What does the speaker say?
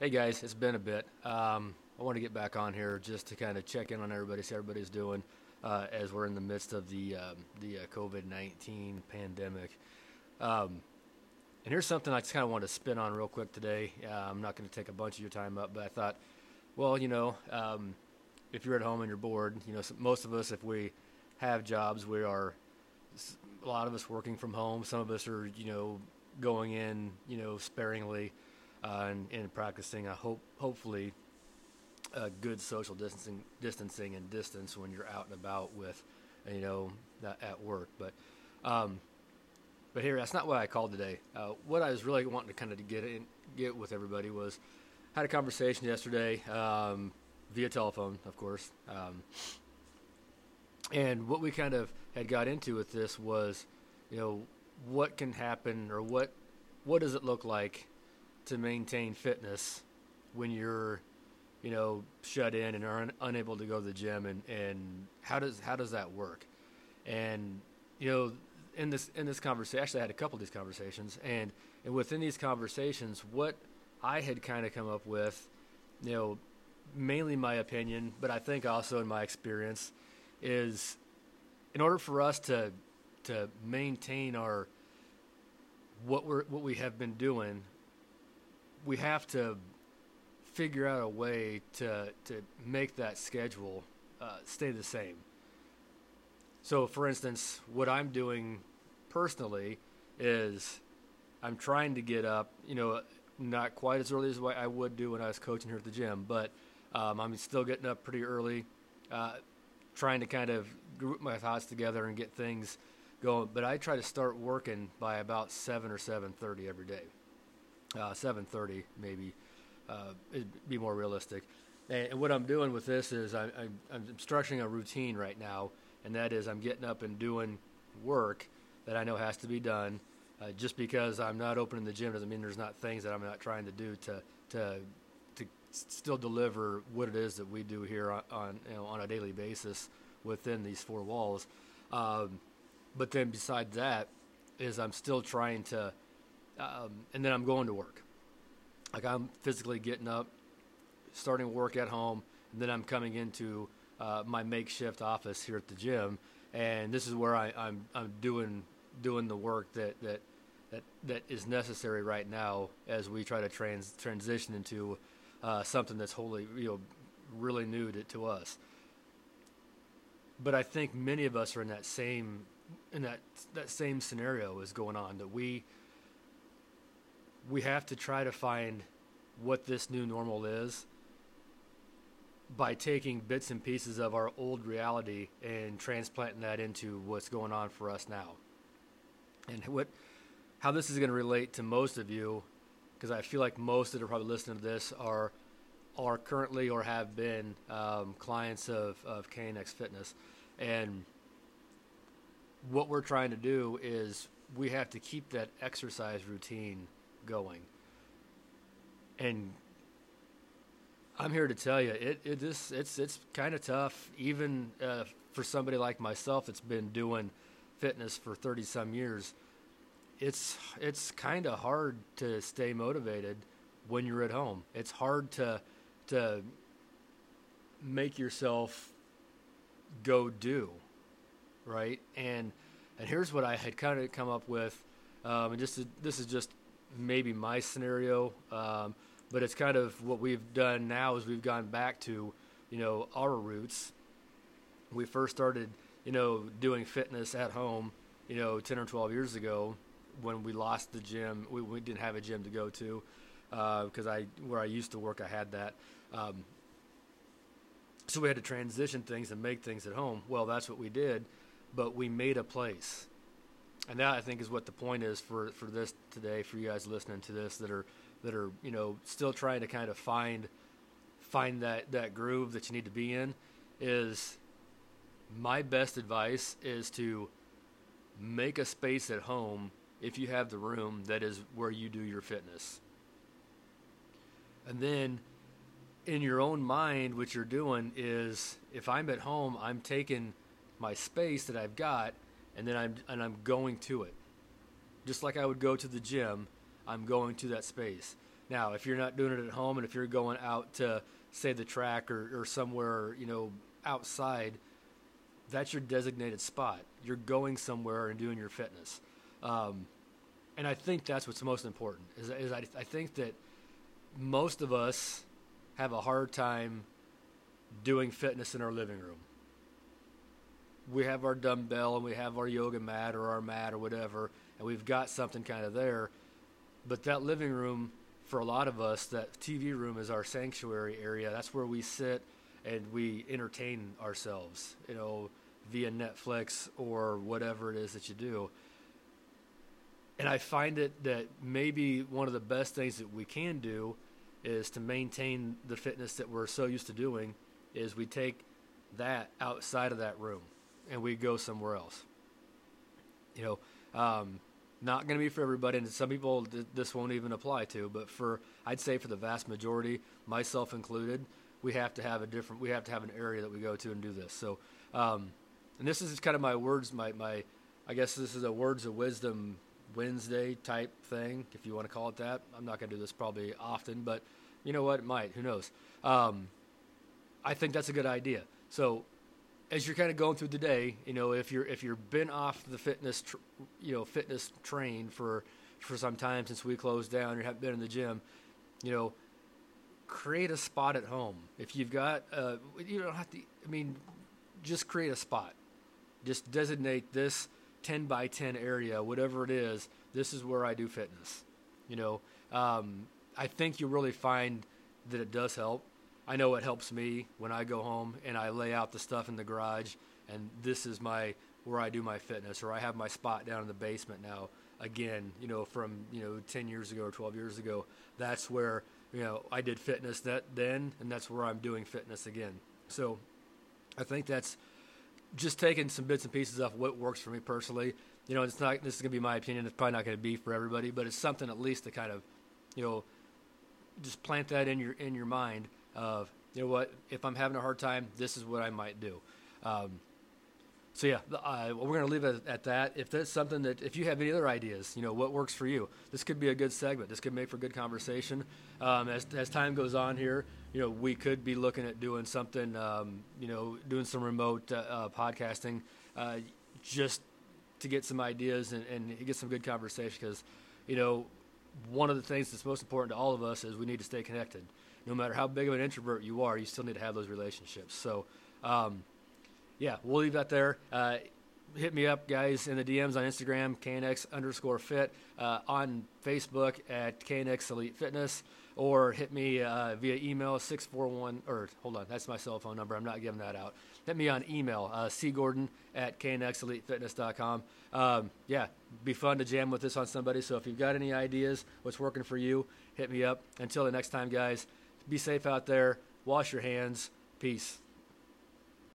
Hey guys, it's been a bit. Um, I want to get back on here just to kind of check in on everybody, see everybody's doing uh, as we're in the midst of the um, the uh, COVID nineteen pandemic. Um, and here's something I just kind of want to spin on real quick today. Uh, I'm not going to take a bunch of your time up, but I thought, well, you know, um, if you're at home and you're bored, you know, most of us, if we have jobs, we are a lot of us working from home. Some of us are, you know, going in, you know, sparingly uh, and, and, practicing. I hope, hopefully, a good social distancing, distancing and distance when you're out and about with, you know, at work. But, um, but here, that's not what I called today. Uh, what I was really wanting to kind of get in, get with everybody was, had a conversation yesterday um, via telephone, of course. Um, and what we kind of had got into with this was, you know, what can happen or what what does it look like to maintain fitness when you're, you know, shut in and are un- unable to go to the gym and, and how does how does that work? And you know, in this in this conversation, actually, I had a couple of these conversations, and and within these conversations, what I had kind of come up with, you know, mainly my opinion, but I think also in my experience, is in order for us to to maintain our what we're what we have been doing, we have to figure out a way to to make that schedule uh, stay the same. So, for instance, what I'm doing personally is I'm trying to get up, you know, not quite as early as what I would do when I was coaching here at the gym, but um, I'm still getting up pretty early, uh, trying to kind of group my thoughts together and get things going. But I try to start working by about seven or seven thirty every day. Uh, seven thirty maybe, uh, it'd be more realistic. And, and, what I'm doing with this is I, I'm structuring a routine right now, and that is I'm getting up and doing work that I know has to be done. Uh, just because I'm not opening the gym doesn't mean there's not things that I'm not trying to do to to to still deliver what it is that we do here on, on you know on a daily basis within these four walls. Um, but then besides that, is I'm still trying to, um, and then I'm going to work. Like I'm physically getting up, starting work at home, and then I'm coming into uh, my makeshift office here at the gym, and this is where I, I'm I'm doing doing the work that that that that is necessary right now as we try to trans transition into uh, something that's wholly you know really new to, to us but I think many of us are in that same in that that same scenario is going on that we we have to try to find what this new normal is by taking bits and pieces of our old reality and transplanting that into what's going on for us now. And what how this is going to relate to most of you because I feel like most that are probably listening to this are are currently or have been um, clients of, of KNX Fitness. And what we're trying to do is we have to keep that exercise routine going. And I'm here to tell you, it, it is, it's, it's kind of tough, even uh, for somebody like myself that's been doing fitness for 30 some years. It's, it's kind of hard to stay motivated when you're at home. It's hard to, to make yourself go do, right? And and here's what I had kind of come up with, um, and just this is just maybe my scenario, um, but it's kind of what we've done now is we've gone back to, you know, our roots. We first started, you know, doing fitness at home, you know, 10 or 12 years ago when we lost the gym. We, we didn't have a gym to go to because uh, I where I used to work, I had that. Um, so we had to transition things and make things at home. Well, that's what we did, but we made a place. And that I think is what the point is for, for this today, for you guys listening to this that are that are, you know, still trying to kind of find find that, that groove that you need to be in is my best advice is to make a space at home if you have the room that is where you do your fitness. And then in your own mind, what you're doing is if I'm at home, I'm taking my space that I've got and then I'm and I'm going to it. Just like I would go to the gym, I'm going to that space. Now, if you're not doing it at home and if you're going out to say the track or, or somewhere, you know, outside, that's your designated spot. You're going somewhere and doing your fitness. Um, and I think that's what's most important is, is I, I think that most of us have a hard time doing fitness in our living room. We have our dumbbell and we have our yoga mat or our mat or whatever, and we've got something kind of there. But that living room, for a lot of us, that TV room is our sanctuary area. That's where we sit and we entertain ourselves, you know, via Netflix or whatever it is that you do. And I find it that maybe one of the best things that we can do is to maintain the fitness that we're so used to doing is we take that outside of that room and we go somewhere else. You know, um, not going to be for everybody, and some people th- this won't even apply to. But for I'd say for the vast majority, myself included, we have to have a different. We have to have an area that we go to and do this. So, um, and this is kind of my words. My my, I guess this is a words of wisdom Wednesday type thing, if you want to call it that. I'm not going to do this probably often, but you know what? It might. Who knows? Um, I think that's a good idea. So as you're kind of going through the day, you know, if you're if you're been off the fitness, tr- you know, fitness train for for some time since we closed down, you haven't been in the gym, you know, create a spot at home. If you've got, uh, you don't have to. I mean, just create a spot. Just designate this 10 by 10 area, whatever it is. This is where I do fitness. You know, um, I think you'll really find that it does help. I know it helps me when I go home and I lay out the stuff in the garage, and this is my where I do my fitness, or I have my spot down in the basement now. Again, you know, from you know 10 years ago or 12 years ago, that's where you know I did fitness that then, and that's where I'm doing fitness again. So, I think that's just taking some bits and pieces off what works for me personally. You know, it's not this is gonna be my opinion. It's probably not gonna be for everybody, but it's something at least to kind of, you know, just plant that in your in your mind of you know what if I'm having a hard time, this is what I might do. Um, so yeah, uh, we're going to leave it at that. If that's something that, if you have any other ideas, you know, what works for you, this could be a good segment. This could make for good conversation. Um, as as time goes on here, you know, we could be looking at doing something, um, you know, doing some remote uh, uh, podcasting, uh, just to get some ideas and, and get some good conversation. Because, you know, one of the things that's most important to all of us is we need to stay connected. No matter how big of an introvert you are, you still need to have those relationships. So, um, yeah, we'll leave that there. Uh, hit me up, guys, in the DMs on Instagram, KNX underscore fit, uh, on Facebook at KNX Elite Fitness, or hit me uh, via email, 641, or hold on, that's my cell phone number. I'm not giving that out. Hit me on email, uh, cgordon at knxelitefitness.com. Um, yeah, be fun to jam with this on somebody. So if you've got any ideas, what's working for you, hit me up. Until the next time, guys, be safe out there. Wash your hands. Peace.